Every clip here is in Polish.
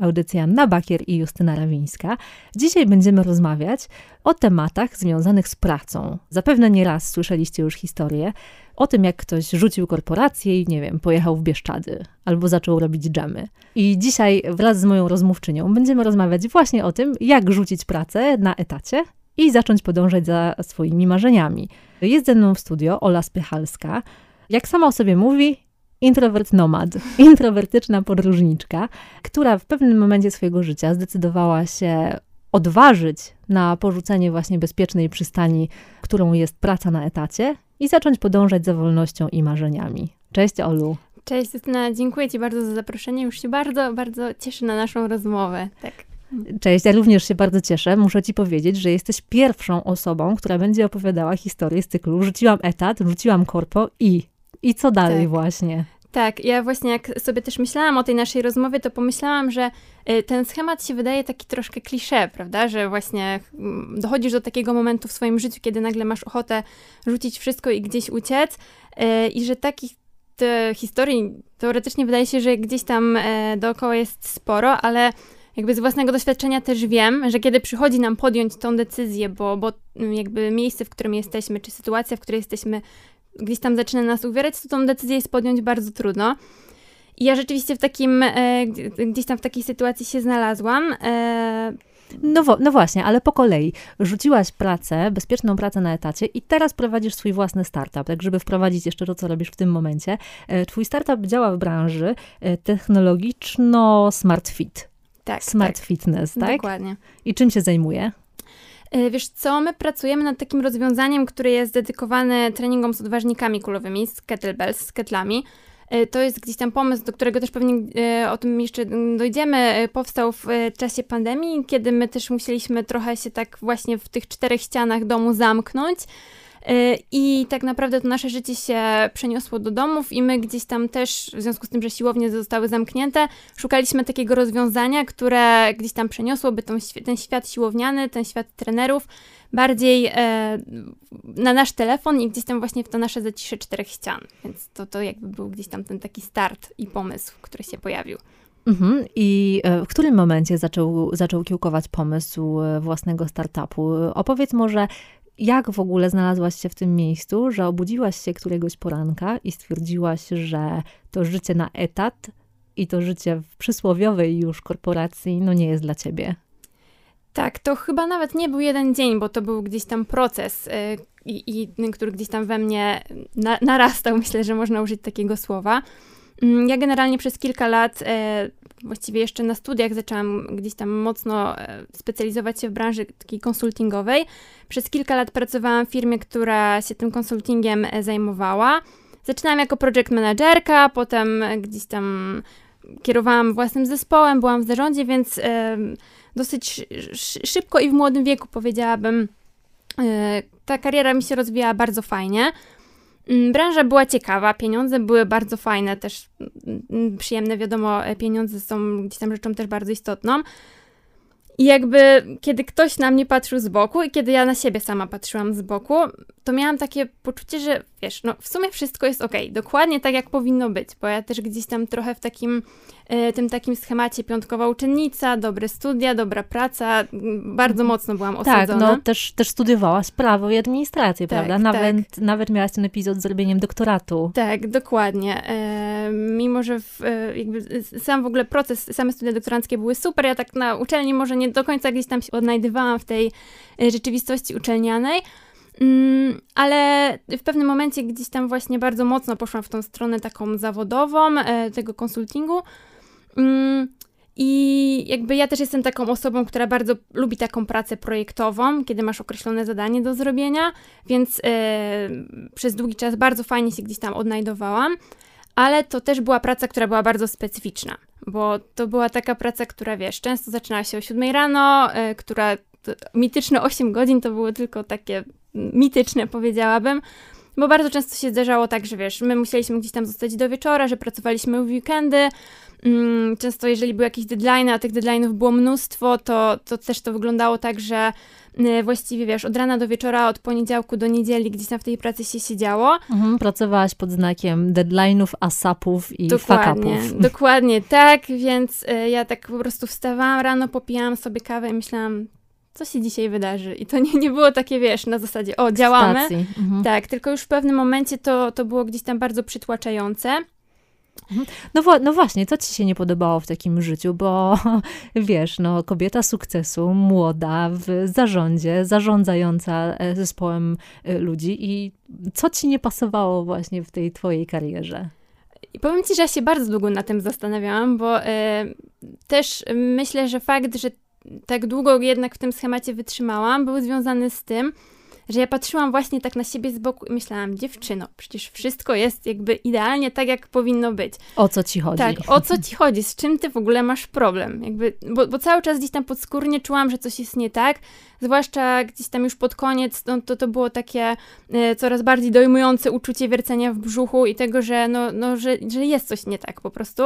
Audycja Anna Bakier i Justyna Rawińska. Dzisiaj będziemy rozmawiać o tematach związanych z pracą. Zapewne nieraz słyszeliście już historię o tym, jak ktoś rzucił korporację i, nie wiem, pojechał w Bieszczady albo zaczął robić dżemy. I dzisiaj wraz z moją rozmówczynią będziemy rozmawiać właśnie o tym, jak rzucić pracę na etacie i zacząć podążać za swoimi marzeniami. Jest ze mną w studio Ola Spychalska. Jak sama o sobie mówi, introvert nomad, introwertyczna podróżniczka, która w pewnym momencie swojego życia zdecydowała się odważyć na porzucenie właśnie bezpiecznej przystani, którą jest praca na etacie i zacząć podążać za wolnością i marzeniami. Cześć Olu. Cześć Justyna, dziękuję Ci bardzo za zaproszenie. Już się bardzo, bardzo cieszę na naszą rozmowę. Tak. Cześć, ja również się bardzo cieszę. Muszę Ci powiedzieć, że jesteś pierwszą osobą, która będzie opowiadała historię z cyklu Rzuciłam etat, rzuciłam korpo i i co dalej tak. właśnie? Tak, ja właśnie jak sobie też myślałam o tej naszej rozmowie, to pomyślałam, że y, ten schemat się wydaje taki troszkę klisze, prawda? Że właśnie mm, dochodzisz do takiego momentu w swoim życiu, kiedy nagle masz ochotę rzucić wszystko i gdzieś uciec y, i że takich historii teoretycznie wydaje się, że gdzieś tam e, dookoła jest sporo, ale jakby z własnego doświadczenia też wiem, że kiedy przychodzi nam podjąć tą decyzję, bo, bo mm, jakby miejsce, w którym jesteśmy, czy sytuacja, w której jesteśmy, gdzieś tam zaczyna nas uwierać, to tą decyzję jest podjąć bardzo trudno. I ja rzeczywiście w takim, e, gdzieś tam w takiej sytuacji się znalazłam. E, no, no, właśnie, ale po kolei. Rzuciłaś pracę, bezpieczną pracę na etacie i teraz prowadzisz swój własny startup, tak żeby wprowadzić jeszcze to, co robisz w tym momencie. E, twój startup działa w branży technologiczno-smart fit. Tak. Smart tak. fitness, tak? Dokładnie. I czym się zajmuje? E, wiesz co, my pracujemy nad takim rozwiązaniem, które jest dedykowane treningom z odważnikami kulowymi, z kettlebells, z ketlami. E, to jest gdzieś tam pomysł, do którego też pewnie e, o tym jeszcze dojdziemy. Powstał w czasie pandemii, kiedy my też musieliśmy trochę się tak właśnie w tych czterech ścianach domu zamknąć. Y, I tak naprawdę to nasze życie się przeniosło do domów, i my gdzieś tam też, w związku z tym, że siłownie zostały zamknięte, szukaliśmy takiego rozwiązania, które gdzieś tam przeniosłoby tą, ten świat siłowniany, ten świat trenerów bardziej e, na nasz telefon i gdzieś tam właśnie w to nasze zacisze czterech ścian. Więc to, to jakby był gdzieś tam ten taki start i pomysł, który się pojawił. Mhm. I e, w którym momencie zaczął, zaczął kiełkować pomysł e, własnego startupu? Opowiedz może, jak w ogóle znalazłaś się w tym miejscu, że obudziłaś się któregoś poranka i stwierdziłaś, że to życie na etat i to życie w przysłowiowej już korporacji no nie jest dla ciebie? Tak, to chyba nawet nie był jeden dzień, bo to był gdzieś tam proces, yy, i, który gdzieś tam we mnie na, narastał, myślę, że można użyć takiego słowa. Yy, ja generalnie przez kilka lat yy, właściwie jeszcze na studiach zaczęłam gdzieś tam mocno e, specjalizować się w branży takiej konsultingowej. Przez kilka lat pracowałam w firmie, która się tym konsultingiem e, zajmowała. Zaczynałam jako project managerka, potem gdzieś tam kierowałam własnym zespołem, byłam w zarządzie, więc e, dosyć szybko i w młodym wieku powiedziałabym, ta kariera mi się rozwijała bardzo fajnie. Mm, branża była ciekawa, pieniądze były bardzo fajne, też mm, mm, przyjemne, wiadomo, e, pieniądze są gdzieś tam rzeczą też bardzo istotną. I jakby, kiedy ktoś na mnie patrzył z boku i kiedy ja na siebie sama patrzyłam z boku, to miałam takie poczucie, że wiesz, no w sumie wszystko jest ok, dokładnie tak jak powinno być, bo ja też gdzieś tam trochę w takim, y, tym takim schemacie piątkowa uczennica, dobre studia, dobra praca, bardzo mhm. mocno byłam osadzona. Tak, no też, też studiowałaś prawo i administrację, tak, prawda? Nawet, tak. nawet miałaś ten epizod z robieniem doktoratu. Tak, dokładnie. E, mimo, że w, e, jakby sam w ogóle proces, same studia doktoranckie były super, ja tak na uczelni może nie do końca gdzieś tam się odnajdywałam w tej e, rzeczywistości uczelnianej, Mm, ale w pewnym momencie gdzieś tam właśnie bardzo mocno poszłam w tą stronę taką zawodową e, tego konsultingu. Mm, I jakby ja też jestem taką osobą, która bardzo lubi taką pracę projektową, kiedy masz określone zadanie do zrobienia, więc e, przez długi czas bardzo fajnie się gdzieś tam odnajdowałam, ale to też była praca, która była bardzo specyficzna, bo to była taka praca, która wiesz, często zaczynała się o 7 rano, e, która mityczne 8 godzin to były tylko takie mityczne, powiedziałabym. Bo bardzo często się zdarzało tak, że wiesz, my musieliśmy gdzieś tam zostać do wieczora, że pracowaliśmy w weekendy. Mm, często, jeżeli były jakieś deadline, a tych deadline'ów było mnóstwo, to, to też to wyglądało tak, że e, właściwie wiesz, od rana do wieczora, od poniedziałku do niedzieli gdzieś tam w tej pracy się siedziało. Mhm, pracowałaś pod znakiem deadline'ów, asapów i dokładnie, fakapów. Dokładnie, tak, więc y, ja tak po prostu wstawałam rano, popijałam sobie kawę i myślałam, co się dzisiaj wydarzy. I to nie, nie było takie, wiesz, na zasadzie, o, działamy. Mhm. Tak, tylko już w pewnym momencie to, to było gdzieś tam bardzo przytłaczające. Mhm. No, no, właśnie, co ci się nie podobało w takim życiu, bo wiesz, no kobieta sukcesu, młoda, w zarządzie, zarządzająca e, zespołem e, ludzi i co ci nie pasowało właśnie w tej twojej karierze? I powiem ci, że ja się bardzo długo na tym zastanawiałam, bo y, też myślę, że fakt, że tak długo jednak w tym schemacie wytrzymałam, był związany z tym, że ja patrzyłam właśnie tak na siebie z boku i myślałam, dziewczyno, przecież wszystko jest jakby idealnie tak, jak powinno być. O co ci chodzi? Tak, o co ci chodzi, z czym ty w ogóle masz problem? Jakby, bo, bo cały czas gdzieś tam podskórnie czułam, że coś jest nie tak, zwłaszcza gdzieś tam już pod koniec, no, to, to było takie e, coraz bardziej dojmujące uczucie wiercenia w brzuchu i tego, że, no, no, że, że jest coś nie tak po prostu.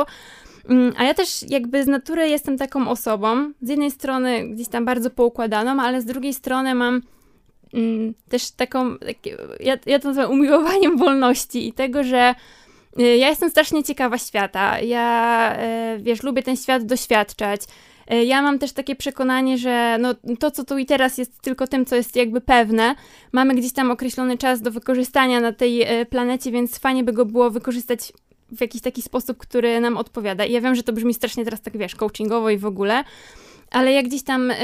Mm, a ja też jakby z natury jestem taką osobą, z jednej strony gdzieś tam bardzo poukładaną, ale z drugiej strony mam mm, też taką, takie, ja, ja to nazywam umiłowaniem wolności i tego, że y, ja jestem strasznie ciekawa świata. Ja, y, wiesz, lubię ten świat doświadczać. Y, ja mam też takie przekonanie, że no, to, co tu i teraz jest tylko tym, co jest jakby pewne. Mamy gdzieś tam określony czas do wykorzystania na tej planecie, więc fajnie by go było wykorzystać w jakiś taki sposób, który nam odpowiada. I ja wiem, że to brzmi strasznie teraz tak, wiesz, coachingowo i w ogóle, ale jak gdzieś tam y,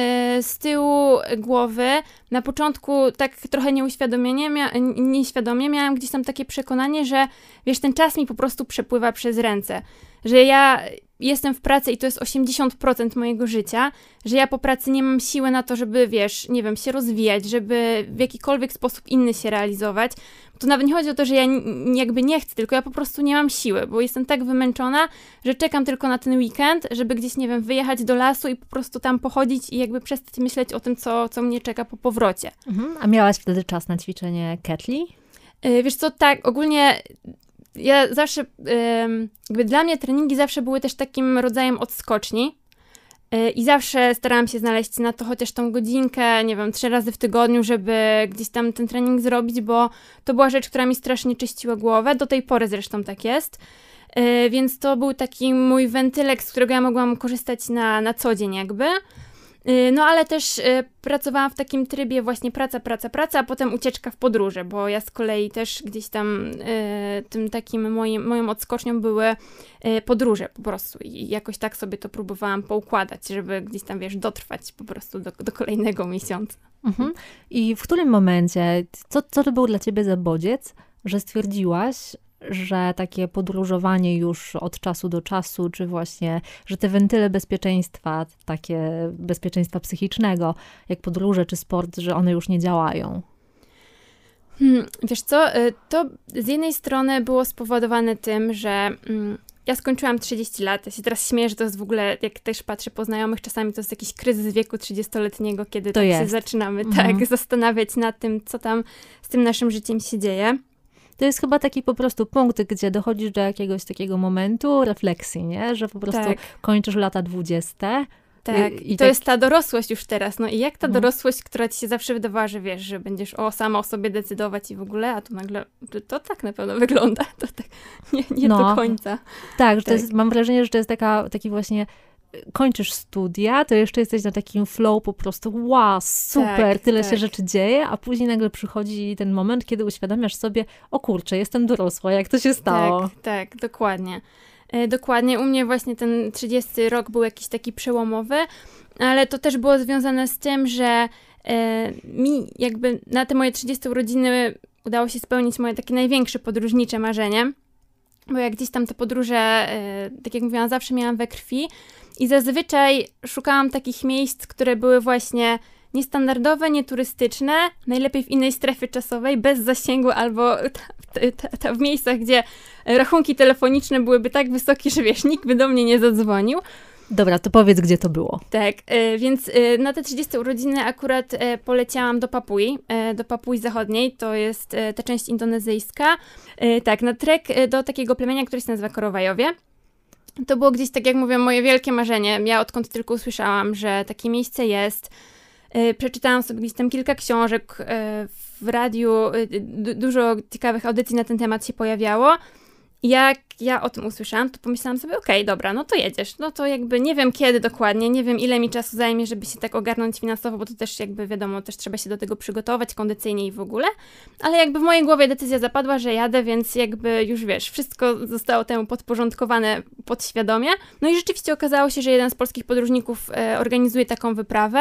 z tyłu głowy, na początku tak trochę nieuświadomie, mia nieświadomie miałam gdzieś tam takie przekonanie, że wiesz, ten czas mi po prostu przepływa przez ręce, że ja jestem w pracy i to jest 80% mojego życia, że ja po pracy nie mam siły na to, żeby, wiesz, nie wiem, się rozwijać, żeby w jakikolwiek sposób inny się realizować. To nawet nie chodzi o to, że ja jakby nie chcę, tylko ja po prostu nie mam siły, bo jestem tak wymęczona, że czekam tylko na ten weekend, żeby gdzieś, nie wiem, wyjechać do lasu i po prostu tam pochodzić i jakby przestać myśleć o tym, co, co mnie czeka po powrocie. Mhm. A miałaś wtedy czas na ćwiczenie ketli? Yy, wiesz co, tak, ogólnie ja zawsze, jakby dla mnie treningi zawsze były też takim rodzajem odskoczni. Y, I zawsze starałam się znaleźć na to chociaż tą godzinkę, nie wiem, trzy razy w tygodniu, żeby gdzieś tam ten trening zrobić, bo to była rzecz, która mi strasznie czyściła głowę. Do tej pory zresztą tak jest. Y, więc to był taki mój wentylek, z którego ja mogłam korzystać na, na co dzień, jakby. Y, no ale też y, pracowałam w takim trybie właśnie praca, praca, praca, a potem ucieczka w podróże, bo ja z kolei też gdzieś tam y, tym takim moim, moją odskocznią były podróże po prostu i jakoś tak sobie to próbowałam poukładać, żeby gdzieś tam, wiesz, dotrwać po prostu do, do kolejnego miesiąca. Mhm. I w którym momencie, co, co to był dla ciebie za bodziec, że stwierdziłaś, że takie podróżowanie już od czasu do czasu, czy właśnie, że te wentyle bezpieczeństwa, takie bezpieczeństwa psychicznego, jak podróże czy sport, że one już nie działają? Hmm, wiesz co, y, to z jednej strony było spowodowane tym, że mm, ja skończyłam 30 lat. Ja się teraz śmieję, że to jest w ogóle, jak też patrzę po znajomych, czasami to jest jakiś kryzys wieku 30-letniego, kiedy to tak się zaczynamy mhm. tak zastanawiać nad tym, co tam z tym naszym życiem się dzieje to jest chyba taki po prostu punkt, gdzie dochodzisz do jakiegoś takiego momentu refleksji, nie? Że po prostu tak. kończysz lata dwudzieste. Tak, i, i to tak... jest ta dorosłość już teraz. No i jak ta no. dorosłość, która ci się zawsze wydawała, że wiesz, że będziesz o sama o sobie decydować i w ogóle, a tu nagle to, to tak na pewno wygląda. To tak nie, nie no. do końca. Tak, że tak. Jest, mam wrażenie, że to jest taka, taki właśnie kończysz studia, to jeszcze jesteś na takim flow po prostu, wow, super, tak, tyle tak. się rzeczy dzieje, a później nagle przychodzi ten moment, kiedy uświadamiasz sobie, o kurczę, jestem dorosła, jak to się stało. Tak, tak, dokładnie. E, dokładnie, u mnie właśnie ten 30 rok był jakiś taki przełomowy, ale to też było związane z tym, że e, mi jakby na te moje 30 urodziny udało się spełnić moje takie największe podróżnicze marzenie, bo jak gdzieś tam te podróże, e, tak jak mówiłam, zawsze miałam we krwi, i zazwyczaj szukałam takich miejsc, które były właśnie niestandardowe, nieturystyczne, najlepiej w innej strefie czasowej, bez zasięgu albo ta, ta, ta w miejscach, gdzie rachunki telefoniczne byłyby tak wysokie, że wiesz, nikt by do mnie nie zadzwonił. Dobra, to powiedz, gdzie to było. Tak, y, więc y, na te 30 urodziny akurat y, poleciałam do Papui, do Papui Zachodniej, to jest ta część indonezyjska. Tak, na trek do takiego plemienia, które się nazywa Korowajowie to było gdzieś, tak jak mówię, moje wielkie marzenie. Ja odkąd tylko usłyszałam, że takie miejsce jest, przeczytałam sobie gdzieś tam kilka książek, w radiu dużo ciekawych audycji na ten temat się pojawiało jak ja o tym usłyszałam, to pomyślałam sobie, okej, okay, dobra, no to jedziesz. No to jakby nie wiem kiedy dokładnie, nie wiem ile mi czasu zajmie, żeby się tak ogarnąć finansowo, bo to też jakby wiadomo, też trzeba się do tego przygotować kondycyjnie i w ogóle, ale jakby w mojej głowie decyzja zapadła, że jadę, więc jakby już wiesz, wszystko zostało temu podporządkowane podświadomie. No i rzeczywiście okazało się, że jeden z polskich podróżników e, organizuje taką wyprawę.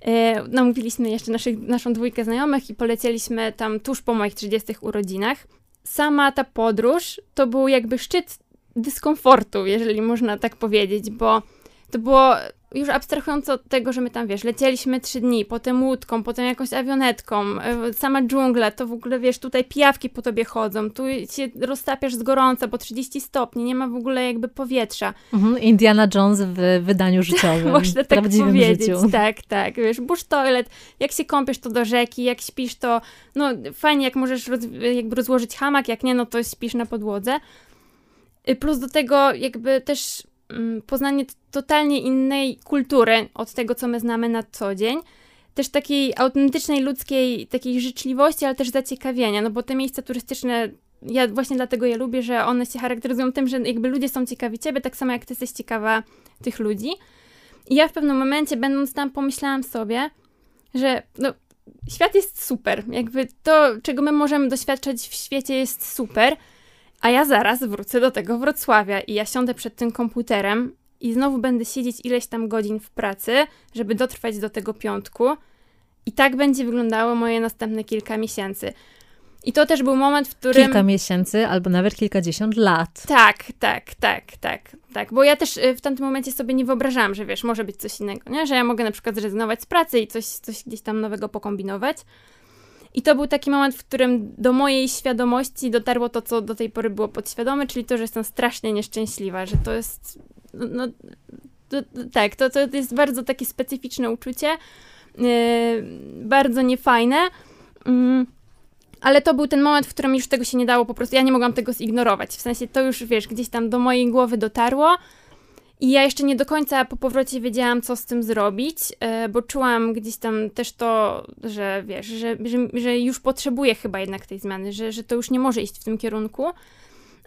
E, namówiliśmy jeszcze naszych, naszą dwójkę znajomych i polecieliśmy tam tuż po moich 30 urodzinach sama ta podróż to był jakby szczyt dyskomfortu, jeżeli można tak powiedzieć, bo to było już abstrahując od tego, że my tam, wiesz, lecieliśmy trzy dni, potem łódką, potem jakąś awionetką, e, sama dżungla, to w ogóle, wiesz, tutaj pijawki po tobie chodzą, tu się roztapiasz z gorąca, po 30 stopni, nie ma w ogóle jakby powietrza. Mhm, Indiana Jones w wydaniu życiowym, Można tak powiedzieć, życiu. tak, tak, wiesz, bush toilet, jak się kąpiesz, to do rzeki, jak śpisz, to, no, fajnie, jak możesz roz, jakby rozłożyć hamak, jak nie, no to śpisz na podłodze. Y, plus do tego jakby też poznanie totalnie innej kultury od tego, co my znamy na co dzień. Też takiej autentycznej, ludzkiej, takiej życzliwości, ale też zaciekawienia, no bo te miejsca turystyczne, ja właśnie dlatego je lubię, że one się charakteryzują tym, że jakby ludzie są ciekawi ciebie, tak samo jak ty jesteś ciekawa tych ludzi. I ja w pewnym momencie, będąc tam, pomyślałam sobie, że no, świat jest super. Jakby to, czego my możemy doświadczać w świecie jest super, a ja zaraz wrócę do tego Wrocławia i ja siądę przed tym komputerem i znowu będę siedzieć ileś tam godzin w pracy, żeby dotrwać do tego piątku. I tak będzie wyglądało moje następne kilka miesięcy. I to też był moment, w którym. Kilka miesięcy albo nawet kilkadziesiąt lat. Tak, tak, tak, tak, tak. Bo ja też y, w tamtym momencie sobie nie wyobrażałam, że wiesz, może być coś innego, nie? Że ja mogę na przykład zrezygnować z pracy i coś, coś gdzieś tam nowego pokombinować. I to był taki moment, w którym do mojej świadomości dotarło to, co do tej pory było podświadome, czyli to, że jestem strasznie nieszczęśliwa, że to jest. No, no to, tak, to, to jest bardzo takie specyficzne uczucie, yy, bardzo niefajne. Yy, ale to był ten moment, w którym już tego się nie dało po prostu, ja nie mogłam tego zignorować. W sensie to już, wiesz, gdzieś tam do mojej głowy dotarło. I ja jeszcze nie do końca po powrocie wiedziałam, co z tym zrobić, e, bo czułam gdzieś tam też to, że wiesz, że, że, że już potrzebuję chyba jednak tej zmiany, że, że to już nie może iść w tym kierunku.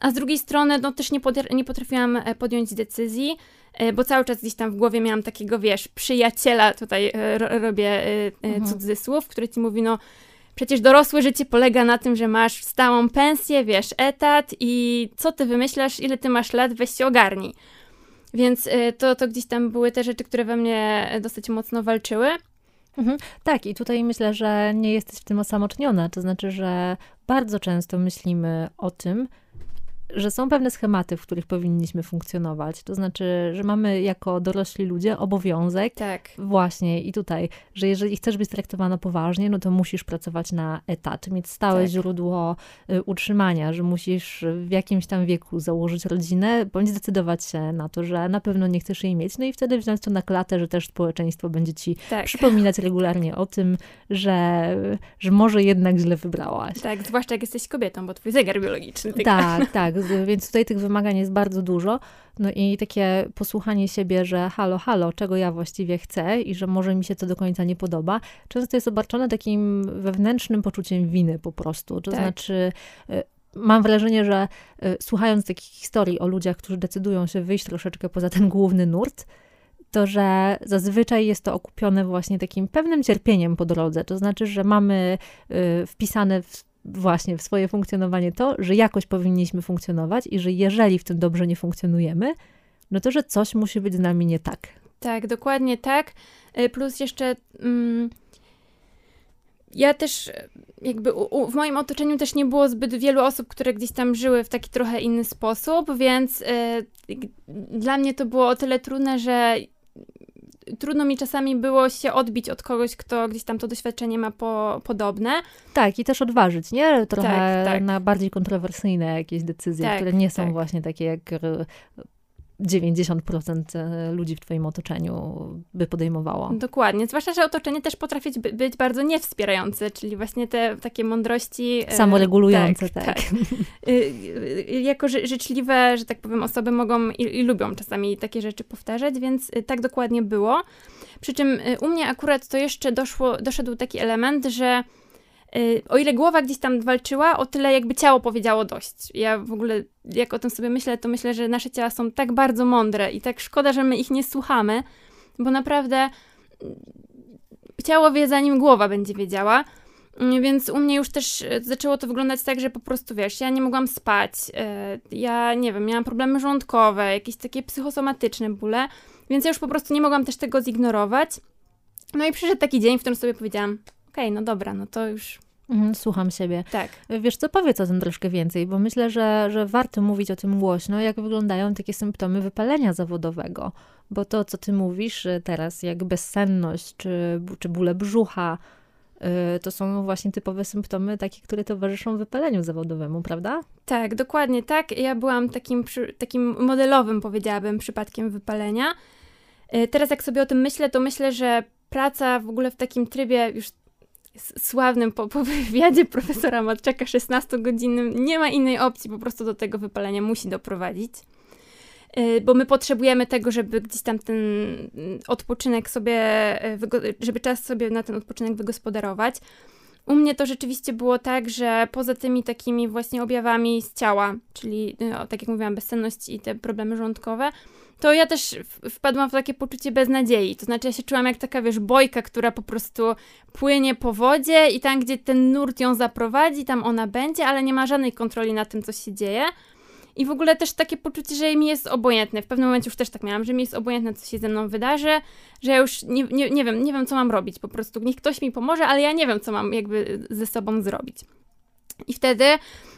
A z drugiej strony, no też nie, nie potrafiłam e, podjąć decyzji, e, bo cały czas gdzieś tam w głowie miałam takiego, wiesz, przyjaciela, tutaj ro robię mhm. cudzysłów, który ci mówi, no przecież dorosłe życie polega na tym, że masz stałą pensję, wiesz, etat i co ty wymyślasz, ile ty masz lat, weź się ogarnij. Więc y, to, to gdzieś tam były te rzeczy, które we mnie dosyć mocno walczyły. Mhm. Tak, i tutaj myślę, że nie jesteś w tym osamoczniona. To znaczy, że bardzo często myślimy o tym, że są pewne schematy, w których powinniśmy funkcjonować. To znaczy, że mamy jako dorośli ludzie obowiązek. Tak. Właśnie i tutaj, że jeżeli chcesz być traktowana poważnie, no to musisz pracować na etat, mieć stałe tak. źródło y, utrzymania, że musisz w jakimś tam wieku założyć rodzinę, bądź zdecydować się na to, że na pewno nie chcesz jej mieć, no i wtedy wziąć to na klatę, że też społeczeństwo będzie ci tak. przypominać regularnie o tym, że, że może jednak źle wybrałaś. Tak, zwłaszcza jak jesteś kobietą, bo twój zegar biologiczny. Tak, tak, więc tutaj tych wymagań jest bardzo dużo. No i takie posłuchanie siebie, że halo, halo, czego ja właściwie chcę i że może mi się to do końca nie podoba, często jest obarczone takim wewnętrznym poczuciem winy po prostu. To tak. znaczy, y, mam wrażenie, że y, słuchając takich historii o ludziach, którzy decydują się wyjść troszeczkę poza ten główny nurt, to że zazwyczaj jest to okupione właśnie takim pewnym cierpieniem po drodze. To znaczy, że mamy y, wpisane w właśnie w swoje funkcjonowanie to, że jakoś powinniśmy funkcjonować i że jeżeli w tym dobrze nie funkcjonujemy, no to, że coś musi być z nami nie tak. Tak, dokładnie tak. Y, plus jeszcze. Mm, ja też jakby u, u, w moim otoczeniu też nie było zbyt wielu osób, które gdzieś tam żyły w taki trochę inny sposób, więc y, dla mnie to było o tyle trudne, że trudno mi czasami było się odbić od kogoś, kto gdzieś tam to doświadczenie ma po, podobne. Tak, i też odważyć, nie? Trochę tak, tak. na bardziej kontrowersyjne jakieś decyzje, tak, które nie są tak. właśnie takie jak 90% e, ludzi w Twoim otoczeniu by podejmowało. Dokładnie. Zwłaszcza, że otoczenie też potrafi być bardzo niewspierające, czyli właśnie te takie mądrości. E, Samoregulujące, tak. tak. tak. jako życzliwe, że tak powiem, osoby mogą i, i lubią czasami takie rzeczy powtarzać, więc tak dokładnie było. Przy czym u mnie akurat to jeszcze doszło, doszedł taki element, że Y, o ile głowa gdzieś tam walczyła, o tyle jakby ciało powiedziało dość. Ja w ogóle, jak o tym sobie myślę, to myślę, że nasze ciała są tak bardzo mądre i tak szkoda, że my ich nie słuchamy, bo naprawdę mm, ciało wie, zanim głowa będzie wiedziała. Mm, więc u mnie już też e, zaczęło to wyglądać tak, że po prostu wiesz, ja nie mogłam spać, e, ja nie wiem, miałam problemy żołądkowe, jakieś takie psychosomatyczne bóle, więc ja już po prostu nie mogłam też tego zignorować. No i przyszedł taki dzień, w którym sobie powiedziałam: Okej, okay, no dobra, no to już słucham siebie. Tak. Wiesz co, powiedz o tym troszkę więcej, bo myślę, że, że warto mówić o tym głośno, jak wyglądają takie symptomy wypalenia zawodowego. Bo to, co ty mówisz teraz, jak bezsenność, czy, czy bóle brzucha, y, to są właśnie typowe symptomy takie, które towarzyszą wypaleniu zawodowemu, prawda? Tak, dokładnie tak. Ja byłam takim, takim modelowym, powiedziałabym, przypadkiem wypalenia. Y, teraz jak sobie o tym myślę, to myślę, że praca w ogóle w takim trybie już sławnym po, po wywiadzie profesora Matczaka 16-godzinnym nie ma innej opcji, po prostu do tego wypalenia musi doprowadzić. Y, bo my potrzebujemy tego, żeby gdzieś tam ten odpoczynek sobie, y, żeby czas sobie na ten odpoczynek wygospodarować. U mnie to rzeczywiście było tak, że poza tymi takimi właśnie objawami z ciała, czyli no, tak jak mówiłam, bezsenność i te problemy żołądkowe, to ja też wpadłam w takie poczucie beznadziei. To znaczy, ja się czułam jak taka, wiesz, bojka, która po prostu płynie po wodzie i tam, gdzie ten nurt ją zaprowadzi, tam ona będzie, ale nie ma żadnej kontroli nad tym, co się dzieje. I w ogóle też takie poczucie, że mi jest obojętne. W pewnym momencie już też tak miałam, że mi jest obojętne, co się ze mną wydarzy, że ja już nie, nie, nie wiem, nie wiem, co mam robić. Po prostu niech ktoś mi pomoże, ale ja nie wiem, co mam jakby ze sobą zrobić. I wtedy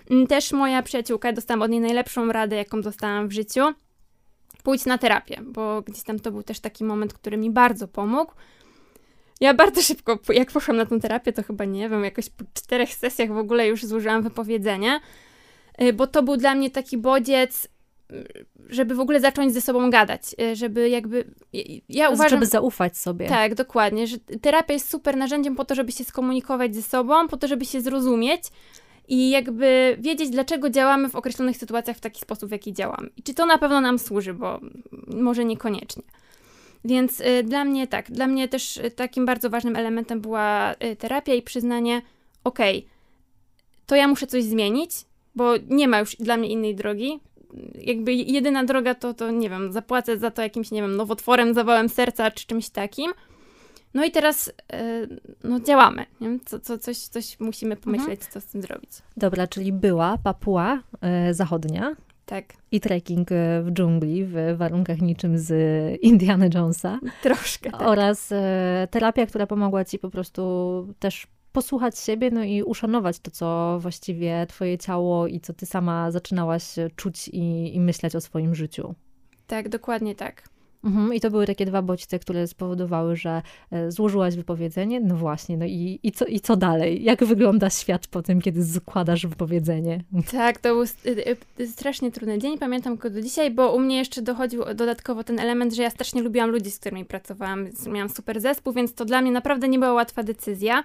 mm, też moja przyjaciółka, dostałam od niej najlepszą radę, jaką dostałam w życiu pójdź na terapię, bo gdzieś tam to był też taki moment, który mi bardzo pomógł. Ja bardzo szybko, jak poszłam na tę terapię, to chyba nie wiem, jakoś po czterech sesjach w ogóle już złożyłam wypowiedzenie, bo to był dla mnie taki bodziec, y, żeby w ogóle zacząć ze sobą gadać, y, żeby jakby, ja uważam... Żeby zaufać sobie. Tak, dokładnie, że terapia jest super narzędziem po to, żeby się skomunikować ze sobą, po to, żeby się zrozumieć, i jakby wiedzieć, dlaczego działamy w określonych sytuacjach w taki sposób, w jaki działamy. I czy to na pewno nam służy, bo może niekoniecznie. Więc y, dla mnie tak, dla mnie też y, takim bardzo ważnym elementem była y, terapia i przyznanie, okej, okay, to ja muszę coś zmienić, bo nie ma już dla mnie innej drogi. Jakby jedyna droga to, to nie wiem, zapłacę za to jakimś, nie wiem, nowotworem, zawałem serca czy czymś takim. No i teraz e, no, działamy. Nie? Co, co, coś, coś musimy mhm. pomyśleć, mhm. co z tym zrobić. Dobra, czyli była Papua e, Zachodnia. Tak. I trekking e, w dżungli w warunkach niczym z Indiana Jonesa. Troszkę. Tak. Oraz terapia, która pomogła ci po prostu też posłuchać siebie, no i uszanować to, co właściwie twoje ciało i co ty sama zaczynałaś czuć i, i myśleć o swoim życiu. Tak, dokładnie tak. Mhm, I to były takie dwa bodźce, które spowodowały, że e, złożyłaś wypowiedzenie. No właśnie, no i, i, co, i co dalej? Jak wygląda świat po tym, kiedy składasz wypowiedzenie? Tak, to był strasznie trudny dzień, pamiętam go do dzisiaj, bo u mnie jeszcze dochodził dodatkowo ten element, że ja strasznie lubiłam ludzi, z którymi pracowałam. Miałam super zespół, więc to dla mnie naprawdę nie była łatwa decyzja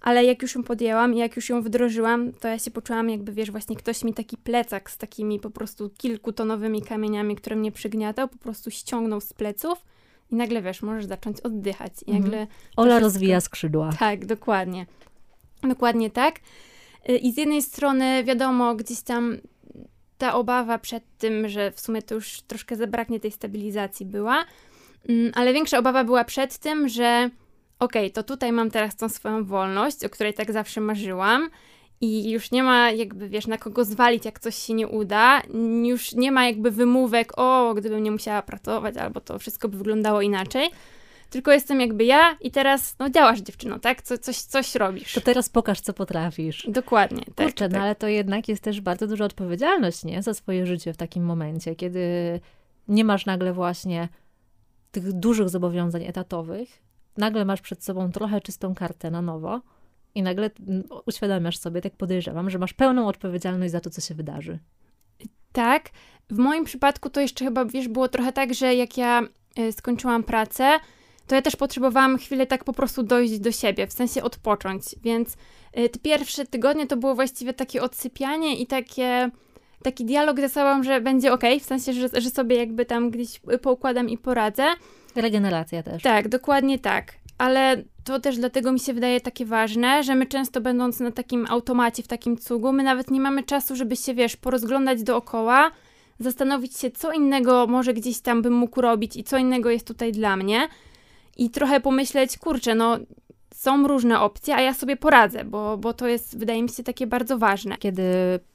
ale jak już ją podjęłam i jak już ją wdrożyłam, to ja się poczułam jakby, wiesz, właśnie ktoś mi taki plecak z takimi po prostu kilkutonowymi kamieniami, które mnie przygniatał, po prostu ściągnął z pleców i nagle, wiesz, możesz zacząć oddychać. I nagle mhm. Ola wszystko... rozwija skrzydła. Tak, dokładnie. Dokładnie tak. Y, I z jednej strony, wiadomo, gdzieś tam ta obawa przed tym, że w sumie to już troszkę zabraknie tej stabilizacji była, mm, ale większa obawa była przed tym, że okej, okay, to tutaj mam teraz tą swoją wolność, o której tak zawsze marzyłam i już nie ma jakby, wiesz, na kogo zwalić, jak coś się nie uda, już nie ma jakby wymówek, o, gdybym nie musiała pracować, albo to wszystko by wyglądało inaczej, tylko jestem jakby ja i teraz, no działasz dziewczyno, tak? Co, coś, coś robisz. To teraz pokaż, co potrafisz. Dokładnie. Tak, Kurczę, tak. no ale to jednak jest też bardzo duża odpowiedzialność, nie? Za swoje życie w takim momencie, kiedy nie masz nagle właśnie tych dużych zobowiązań etatowych, nagle masz przed sobą trochę czystą kartę na nowo i nagle mm, uświadamiasz sobie, tak podejrzewam, że masz pełną odpowiedzialność za to, co się wydarzy. Tak, w moim przypadku to jeszcze chyba, wiesz, było trochę tak, że jak ja y, skończyłam pracę, to ja też potrzebowałam chwilę tak po prostu dojść do siebie, w sensie odpocząć, więc y, te pierwsze tygodnie to było właściwie takie odsypianie i takie taki dialog ze sobą, że będzie ok, w sensie, że, że sobie jakby tam gdzieś poukładam i poradzę. Regeneracja też. Tak, dokładnie tak. Ale to też dlatego mi się wydaje takie ważne, że my często będąc na takim automacie, w takim cugu, my nawet nie mamy czasu, żeby się, wiesz, porozglądać dookoła, zastanowić się, co innego może gdzieś tam bym mógł robić i co innego jest tutaj dla mnie. I trochę pomyśleć, kurczę, no są różne opcje, a ja sobie poradzę, bo, bo to jest, wydaje mi się, takie bardzo ważne. Kiedy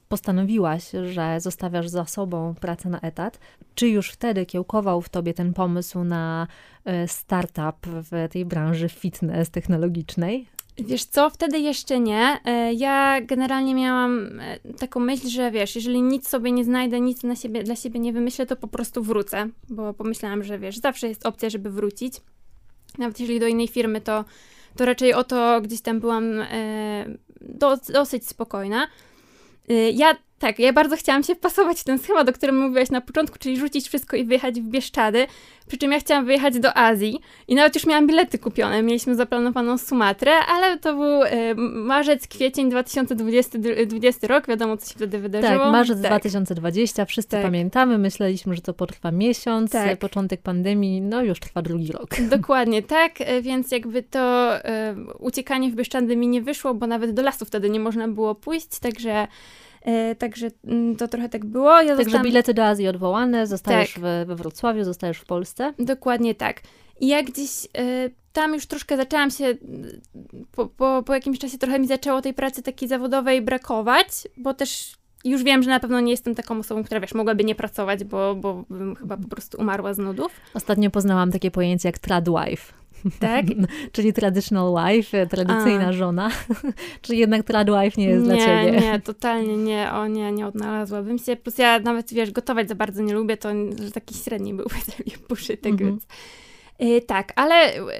postanowiłaś, że zostawiasz za sobą pracę na etat, czy już wtedy kiełkował w tobie ten pomysł na e, startup w tej branży fitness technologicznej? Wiesz co, wtedy jeszcze nie. E, ja generalnie miałam e, taką myśl, że wiesz, jeżeli nic sobie nie znajdę, nic na siebie, dla siebie nie wymyślę, to po prostu wrócę, bo pomyślałam, że wiesz, zawsze jest opcja, żeby wrócić. Nawet jeżeli do innej firmy, to, to raczej o to gdzieś tam byłam do, dosyć spokojna. Y, ja tak, ja bardzo chciałam się wpasować w ten schemat, o którym mówiłaś na początku, czyli rzucić wszystko i wyjechać w Bieszczady. Przy czym ja chciałam wyjechać do Azji i nawet już miałam bilety kupione. Mieliśmy zaplanowaną Sumatrę, ale to był y, marzec, kwiecień 2020 rok. Wiadomo, co się wtedy wydarzyło. Tak, marzec tak. 2020, wszyscy tak. pamiętamy. Myśleliśmy, że to potrwa miesiąc. Tak. Początek pandemii, no już trwa drugi rok. Dokładnie, tak. Y, więc jakby to y, uciekanie w Bieszczady mi nie wyszło, bo nawet do lasu wtedy nie można było pójść, także E, także mm, to trochę tak było. Ja Także zostałam... bilety do Azji odwołane, zostajesz tak. we, we Wrocławiu, zostajesz w Polsce. Dokładnie tak. I ja gdzieś e, tam już troszkę zaczęłam się, po, po, po jakimś czasie trochę mi zaczęło tej pracy takiej zawodowej brakować, bo też już wiem, że na pewno nie jestem taką osobą, która wiesz, mogłaby nie pracować, bo, bo bym chyba po prostu umarła z nudów. Ostatnio poznałam takie pojęcie jak tradwife. Tak? Czyli traditional wife, tradycyjna A. żona. Czyli jednak trad wife nie jest nie, dla ciebie. Nie, totalnie nie. O nie, nie odnalazłabym się. Plus ja nawet, wiesz, gotować za bardzo nie lubię, to że taki średni byłby sobie poszytek, mhm. więc... Yy, tak, ale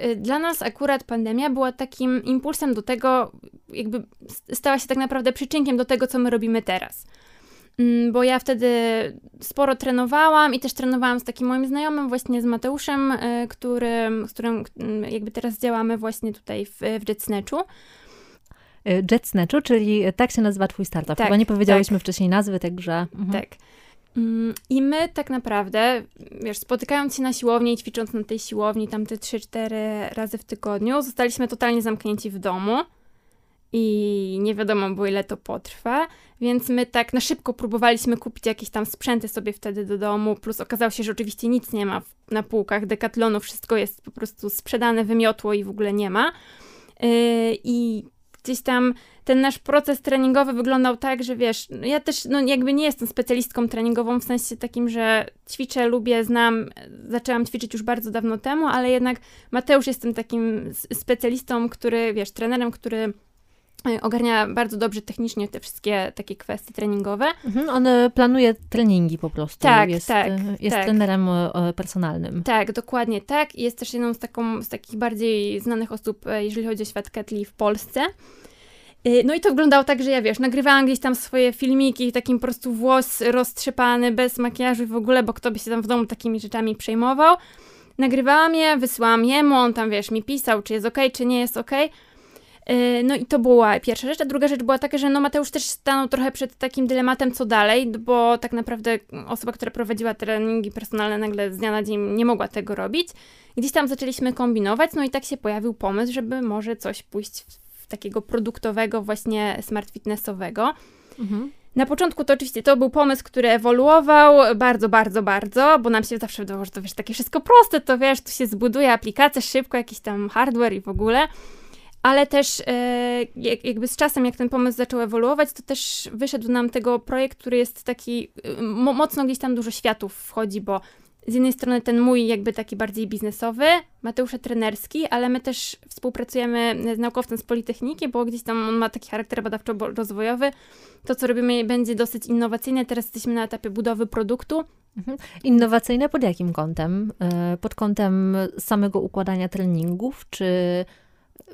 yy, dla nas akurat pandemia była takim impulsem do tego, jakby stała się tak naprawdę przyczynkiem do tego, co my robimy teraz. Mm, bo ja wtedy sporo trenowałam i też trenowałam z takim moim znajomym, właśnie z Mateuszem, y, którym, z którym mm, jakby teraz działamy właśnie tutaj w, w JetSnatchu. Y, JetSnatchu, czyli tak się nazywa twój startup. Tak, Chyba nie powiedziałyśmy tak. wcześniej nazwy, także... Mhm. Tak. Mm, I my tak naprawdę, wiesz, spotykając się na siłowni i ćwicząc na tej siłowni tam te 3-4 razy w tygodniu, zostaliśmy totalnie zamknięci w domu i nie wiadomo było, ile to potrwa, więc my tak na szybko próbowaliśmy kupić jakieś tam sprzęty sobie wtedy do domu, plus okazało się, że oczywiście nic nie ma na półkach Decathlonu, wszystko jest po prostu sprzedane, wymiotło i w ogóle nie ma. Yy, I gdzieś tam ten nasz proces treningowy wyglądał tak, że wiesz, no ja też no jakby nie jestem specjalistką treningową w sensie takim, że ćwiczę, lubię, znam, zaczęłam ćwiczyć już bardzo dawno temu, ale jednak Mateusz jestem takim specjalistą, który, wiesz, trenerem, który ogarnia bardzo dobrze technicznie te wszystkie takie kwestie treningowe. Mhm, on e, planuje treningi po prostu. Tak, jest, tak. E, jest tak. trenerem personalnym. Tak, dokładnie tak. Jest też jedną z, taką, z takich bardziej znanych osób, jeżeli chodzi o świat ketli w Polsce. No i to wyglądało tak, że ja wiesz, nagrywałam gdzieś tam swoje filmiki, takim po prostu włos roztrzepany, bez makijażu i w ogóle, bo kto by się tam w domu takimi rzeczami przejmował. Nagrywałam je, wysyłałam jemu, on tam wiesz, mi pisał, czy jest ok, czy nie jest ok. Y, no i to była pierwsza rzecz, a druga rzecz była taka, że no Mateusz też stanął trochę przed takim dylematem, co dalej, bo tak naprawdę osoba, która prowadziła treningi personalne nagle z dnia na dzień nie mogła tego robić. Gdzieś tam zaczęliśmy kombinować, no i tak się pojawił pomysł, żeby może coś pójść w, w takiego produktowego, właśnie smart fitnessowego. Mhm. Na początku to oczywiście to był pomysł, który ewoluował bardzo, bardzo, bardzo, bo nam się zawsze wydawało, że to wiesz, takie wszystko proste, to wiesz, tu się zbuduje aplikacja szybko, jakiś tam hardware i w ogóle ale też e, jakby z czasem, jak ten pomysł zaczął ewoluować, to też wyszedł nam tego projekt, który jest taki, e, mocno gdzieś tam dużo światów wchodzi, bo z jednej strony ten mój jakby taki bardziej biznesowy, Mateusza trenerski, ale my też współpracujemy z naukowcem z Politechniki, bo gdzieś tam on ma taki charakter badawczo-rozwojowy. To, co robimy, będzie dosyć innowacyjne. Teraz jesteśmy na etapie budowy produktu. Mhm. Innowacyjne pod jakim kątem? E, pod kątem samego układania treningów, czy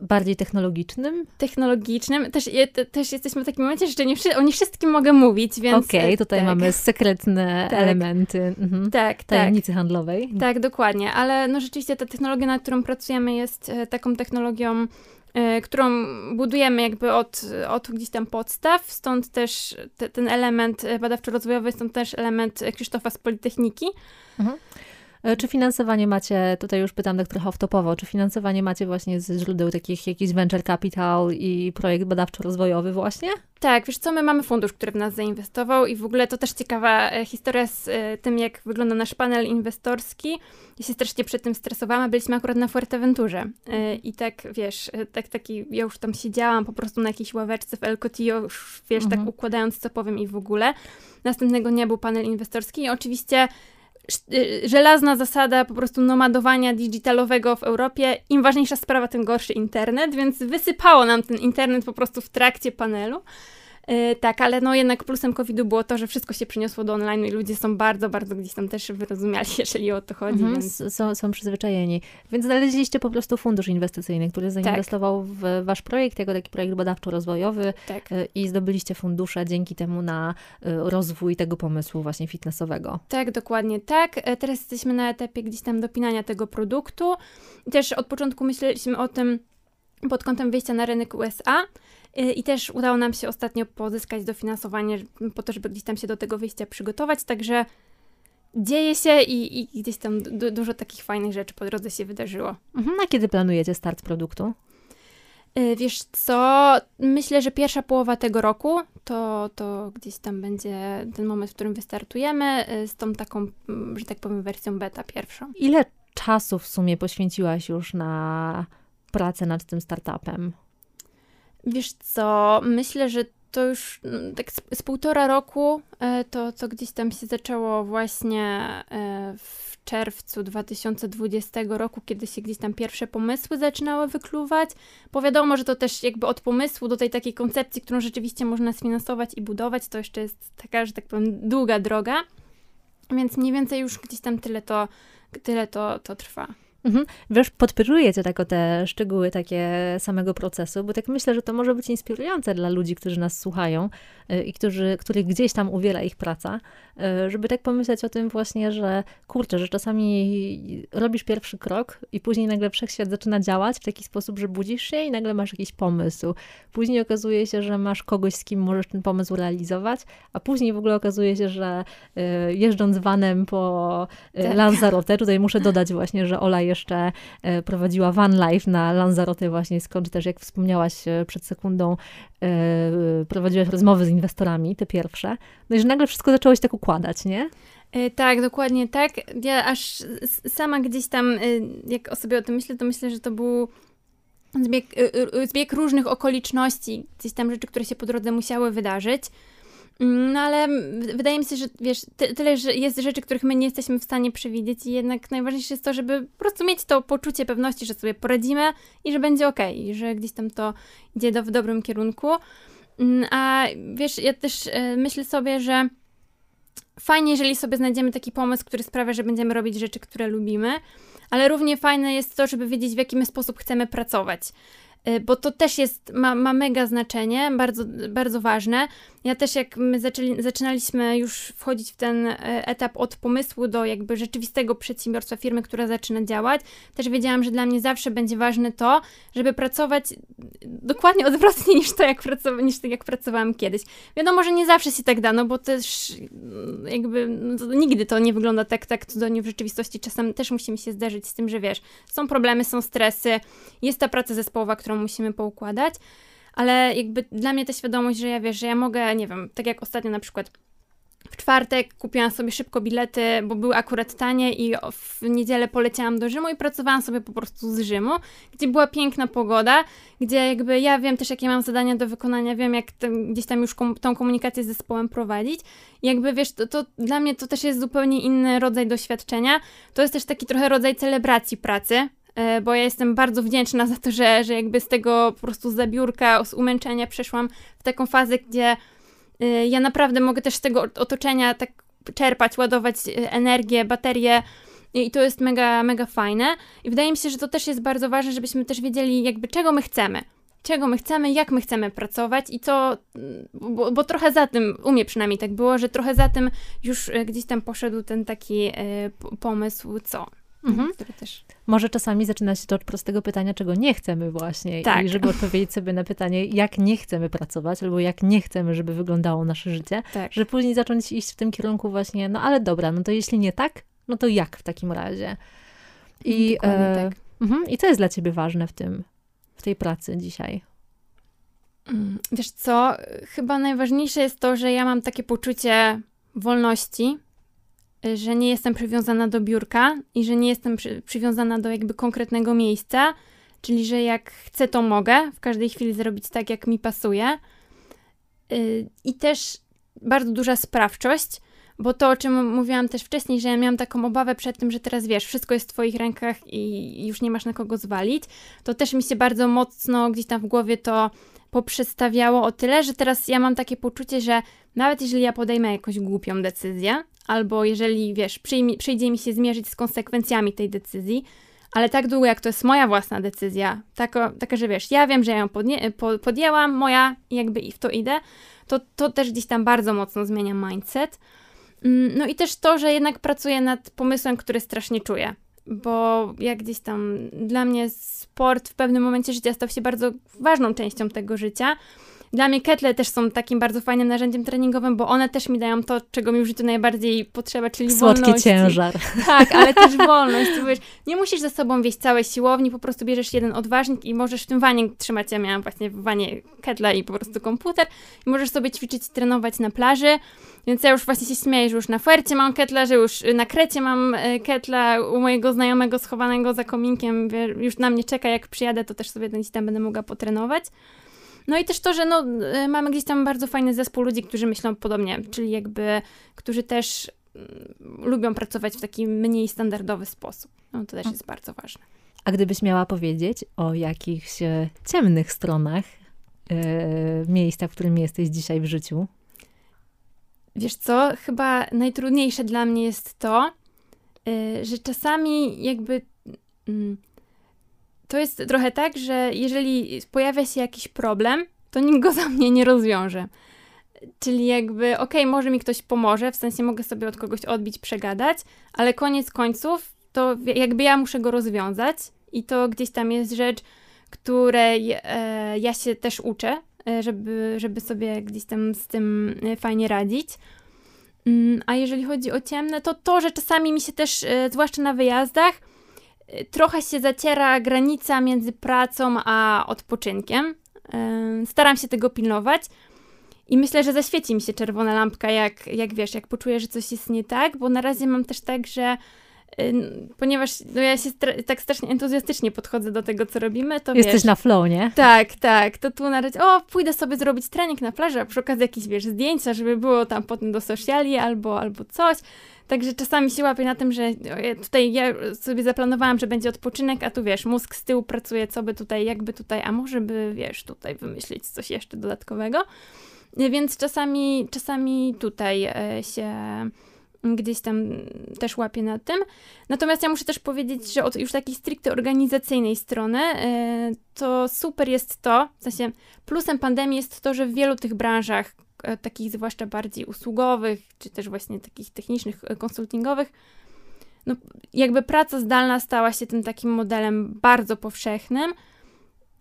bardziej technologicznym? Technologicznym. Też, je, też jesteśmy w takim momencie, że nie, o nie wszystkim mogę mówić, więc... Okej, okay, tutaj tak. mamy sekretne tak. elementy mhm. tak, tak. tajemnicy tak. handlowej. Tak, dokładnie, ale no rzeczywiście ta technologia, nad którą pracujemy jest e, taką technologią E, którą budujemy jakby od, od gdzieś tam podstaw, stąd też te, ten element badawczo-rozwojowy, stąd też element Krzysztofa z Politechniki. Mhm. E, czy finansowanie macie, tutaj już pytam tak trochę off-topowo, czy finansowanie macie właśnie z źródeł takich jakiś venture capital i projekt badawczo-rozwojowy właśnie? Tak, wiesz co, my mamy fundusz, który w nas zainwestował i w ogóle to też ciekawa e, historia z e, tym, jak wygląda nasz panel inwestorski. Ja się strasznie przed tym stresowałam, byliśmy akurat na Fuerteventurze i tak, wiesz, tak taki, ja już tam siedziałam po prostu na jakiejś ławeczce w El Cotillo, już, wiesz, tak mhm. tak układając co powiem i w ogóle. Następnego dnia był panel inwestorski i oczywiście żelazna zasada po prostu nomadowania digitalowego w Europie. Im ważniejsza sprawa, tym gorszy internet, więc wysypało nam ten internet po prostu w trakcie panelu. Yy, tak, ale no jednak plusem COVID-u było to, że wszystko się przyniosło do online i ludzie są bardzo, bardzo gdzieś tam też wyrozumiali, jeżeli o to chodzi. Mhm, więc... są, są przyzwyczajeni. Więc znaleźliście po prostu fundusz inwestycyjny, który zainwestował tak. w wasz projekt, jako taki projekt badawczo-rozwojowy tak. yy, i zdobyliście fundusze dzięki temu na yy, rozwój tego pomysłu właśnie fitnessowego. Tak, dokładnie tak. E, teraz jesteśmy na etapie gdzieś tam dopinania tego produktu. Też od początku myśleliśmy o tym pod kątem wyjścia na rynek USA, I też udało nam się ostatnio pozyskać dofinansowanie po to, żeby gdzieś tam się do tego wyjścia przygotować, także dzieje się i, i gdzieś tam du dużo takich fajnych rzeczy po drodze się wydarzyło. Mhm, a kiedy planujecie start produktu? Y, wiesz co, myślę, że pierwsza połowa tego roku to, to gdzieś tam będzie ten moment, w którym wystartujemy y, z tą taką, że tak powiem, wersją beta pierwszą. Ile czasu w sumie poświęciłaś już na pracę nad tym startupem? Wiesz co, myślę, że to już mm, tak z, z półtora roku e, to, to gdzieś tam się zaczęło właśnie e, w czerwcu 2020 roku, kiedy się gdzieś tam pierwsze pomysły zaczynały wykluwać. Bo wiadomo, że to też jakby od pomysłu do tej takiej koncepcji, którą rzeczywiście można sfinansować i budować, to jeszcze jest taka, że tak powiem, długa droga. Więc mniej więcej już gdzieś tam tyle to, tyle to, to trwa. Mhm. Wiesz, podpytuję cię tak o te szczegóły takie samego procesu, bo tak myślę, że to może być inspirujące dla ludzi, którzy nas słuchają i którzy, których gdzieś tam uwiela ich praca, y, żeby tak pomyśleć o tym właśnie, że kurczę, że czasami robisz pierwszy krok i później nagle wszechświat zaczyna działać w taki sposób, że budzisz się i nagle masz jakiś pomysł. Później okazuje się, że masz kogoś, z kim możesz ten pomysł realizować, a później w ogóle okazuje się, że y, jeżdżąc vanem po tak. Lanzarote, tutaj muszę dodać właśnie, że Ola jeszcze prowadziła Van Life na Lanzarote właśnie, skąd też, jak wspomniałaś przed sekundą, prowadziłaś rozmowy z inwestorami, te pierwsze. No i że nagle wszystko zaczęło się tak układać, nie? Tak, dokładnie tak. Ja aż sama gdzieś tam, jak o sobie o tym myślę, to myślę, że to był zbieg, zbieg różnych okoliczności, gdzieś tam rzeczy, które się po drodze musiały wydarzyć. No ale wydaje mi się, że wiesz, ty, tyle że jest rzeczy, których my nie jesteśmy w stanie przewidzieć i jednak najważniejsze jest to, żeby po prostu mieć to poczucie pewności, że sobie poradzimy i że będzie ok, że gdzieś tam to idzie do, w dobrym kierunku. Mm, a wiesz, ja też y, myślę sobie, że fajnie, jeżeli sobie znajdziemy taki pomysł, który sprawia, że będziemy robić rzeczy, które lubimy, ale równie fajne jest to, żeby wiedzieć, w jaki sposób chcemy pracować. Y, bo to też jest, ma, ma mega znaczenie, bardzo, bardzo ważne. Ja też jak my zaczęli, zaczynaliśmy już wchodzić w ten e, etap od pomysłu do jakby rzeczywistego przedsiębiorstwa, firmy, która zaczyna działać, też wiedziałam, że dla mnie zawsze będzie ważne to, żeby pracować dokładnie odwrotnie niż to, jak, pracowa- niż to, jak pracowałam kiedyś. Wiadomo, że nie zawsze się tak da, no bo też mm, jakby no to nigdy to nie wygląda tak, tak cudownie w rzeczywistości. Czasem też musimy się zderzyć z tym, że wiesz, są problemy, są stresy, jest ta praca zespołowa, którą musimy poukładać ale jakby dla mnie ta świadomość, że ja wiesz, że ja mogę, nie wiem, tak jak ostatnio na przykład w czwartek kupiłam sobie szybko bilety, bo były akurat tanie i w niedzielę poleciałam do Rzymu i pracowałam sobie po prostu z Rzymu, gdzie była piękna pogoda, gdzie jakby ja wiem też, jakie mam zadania do wykonania, wiem, jak gdzieś tam już kom, tą komunikację z zespołem prowadzić. I jakby wiesz, to, to dla mnie to też jest zupełnie inny rodzaj doświadczenia. To jest też taki trochę rodzaj celebracji pracy, bo ja jestem bardzo wdzięczna za to, że, że jakby z tego po prostu zabiórka, z umęczenia przeszłam w taką fazę, gdzie e, ja naprawdę mogę też z tego otoczenia tak czerpać, ładować e, energię, baterię I to jest mega, mega fajne. I wydaje mi się, że to też jest bardzo ważne, żebyśmy też wiedzieli, jakby czego my chcemy. Czego my chcemy, jak my chcemy pracować i co, bo, bo trochę za tym, u mnie przynajmniej tak było, że trochę za tym już e, gdzieś tam poszedł ten taki y, pomysł, co. Mhm. Też... Może czasami zaczyna się to od prostego pytania, czego nie chcemy właśnie. Tak. I żeby odpowiedzieć sobie na pytanie, jak nie chcemy pracować, albo jak nie chcemy, żeby wyglądało nasze życie, tak. żeby później zacząć iść w tym kierunku właśnie, no ale dobra, no to jeśli nie tak, no to jak w takim razie? I, e, tak. mhm, I co jest dla ciebie ważne w tym, w tej pracy dzisiaj? Mm, wiesz co, chyba najważniejsze jest to, że ja mam takie poczucie wolności, że nie jestem przywiązana do biurka i że nie jestem przy, przywiązana do jakby konkretnego miejsca, czyli że jak chcę, to mogę w każdej chwili zrobić tak, jak mi pasuje. Yy, I też bardzo duża sprawczość, bo to, o czym mówiłam też wcześniej, że ja miałam taką obawę przed tym, że teraz wiesz, wszystko jest w Twoich rękach i już nie masz na kogo zwalić, to też mi się bardzo mocno gdzieś tam w głowie to poprzestawiało o tyle, że teraz ja mam takie poczucie, że nawet jeżeli ja podejmę jakąś głupią decyzję, albo jeżeli, wiesz, przyjdzie mi się zmierzyć z konsekwencjami tej decyzji, ale tak długo jak to jest moja własna decyzja, taka, taka że wiesz, ja wiem, że ją podnie, po, podjęłam, moja, jakby i w to idę, to, to też gdzieś tam bardzo mocno zmienia mindset. Mm, no i też to, że jednak pracuję nad pomysłem, który strasznie czuję, bo jak gdzieś tam dla mnie sport w pewnym momencie życia stał się bardzo ważną częścią tego życia, dla mnie ketle też są takim bardzo fajnym narzędziem treningowym, bo one też mi dają to, czego mi w życiu najbardziej potrzeba, czyli Słodki wolności. ciężar. Tak, ale też wolność. Wiesz, nie musisz ze sobą wieść całej siłowni, po prostu bierzesz jeden odważnik i możesz w tym wanie trzymać. Ja miałam właśnie w wanie ketle i po prostu komputer i możesz sobie ćwiczyć, trenować na plaży. Więc ja już właśnie się śmieję, że już na Fuercie mam ketla, że już na Krecie mam e, ketla u mojego znajomego schowanego za kominkiem. Już na mnie czeka, jak przyjadę, to też sobie gdzieś tam będę mogła potrenować. No i też to, że no, y, mamy gdzieś tam bardzo fajny zespół ludzi, którzy myślą podobnie, czyli jakby, którzy też mm, lubią pracować w taki mniej standardowy sposób. No to też mm. jest bardzo ważne. A gdybyś miała powiedzieć o jakichś e, ciemnych stronach e, miejsca, w którym jesteś dzisiaj w życiu? Wiesz co, chyba najtrudniejsze dla mnie jest to, e, że czasami jakby mm, to jest trochę tak, że jeżeli pojawia się jakiś problem, to nikt go za mnie nie rozwiąże. Czyli jakby, okej, okay, może mi ktoś pomoże, w sensie mogę sobie od kogoś odbić, przegadać, ale koniec końców to jakby ja muszę go rozwiązać i to gdzieś tam jest rzecz, której e, ja się też uczę, e, żeby, żeby sobie gdzieś tam z tym e, fajnie radzić. Mm, a jeżeli chodzi o ciemne, to to, że czasami mi się też, e, zwłaszcza na wyjazdach, trochę się zaciera granica między pracą a odpoczynkiem. Staram się tego pilnować. I myślę, że zaświeci mi się czerwona lampka, jak, jak wiesz, jak poczuję, że coś jest nie tak, bo na razie mam też tak, że ponieważ no ja się tak strasznie entuzjastycznie podchodzę do tego, co robimy, to Jesteś wiesz, na flow, nie? Tak, tak. To tu na razie, o, pójdę sobie zrobić trening na plaży, a przy okazji jakieś, wiesz, zdjęcia, żeby było tam potem do sociali albo, albo coś. Także czasami się łapię na tym, że tutaj ja sobie zaplanowałam, że będzie odpoczynek, a tu wiesz, mózg z tyłu pracuje, co by tutaj, jakby tutaj, a może by, wiesz, tutaj wymyślić coś jeszcze dodatkowego. Więc czasami, czasami tutaj e, się gdzieś tam też łapię na tym. Natomiast ja muszę też powiedzieć, że od już takiej stricte organizacyjnej strony e, to super jest to, w sensie plusem pandemii jest to, że w wielu tych branżach, E, takich zwłaszcza bardziej usługowych, czy też właśnie takich technicznych, e, konsultingowych, no jakby praca zdalna stała się tym takim modelem bardzo powszechnym,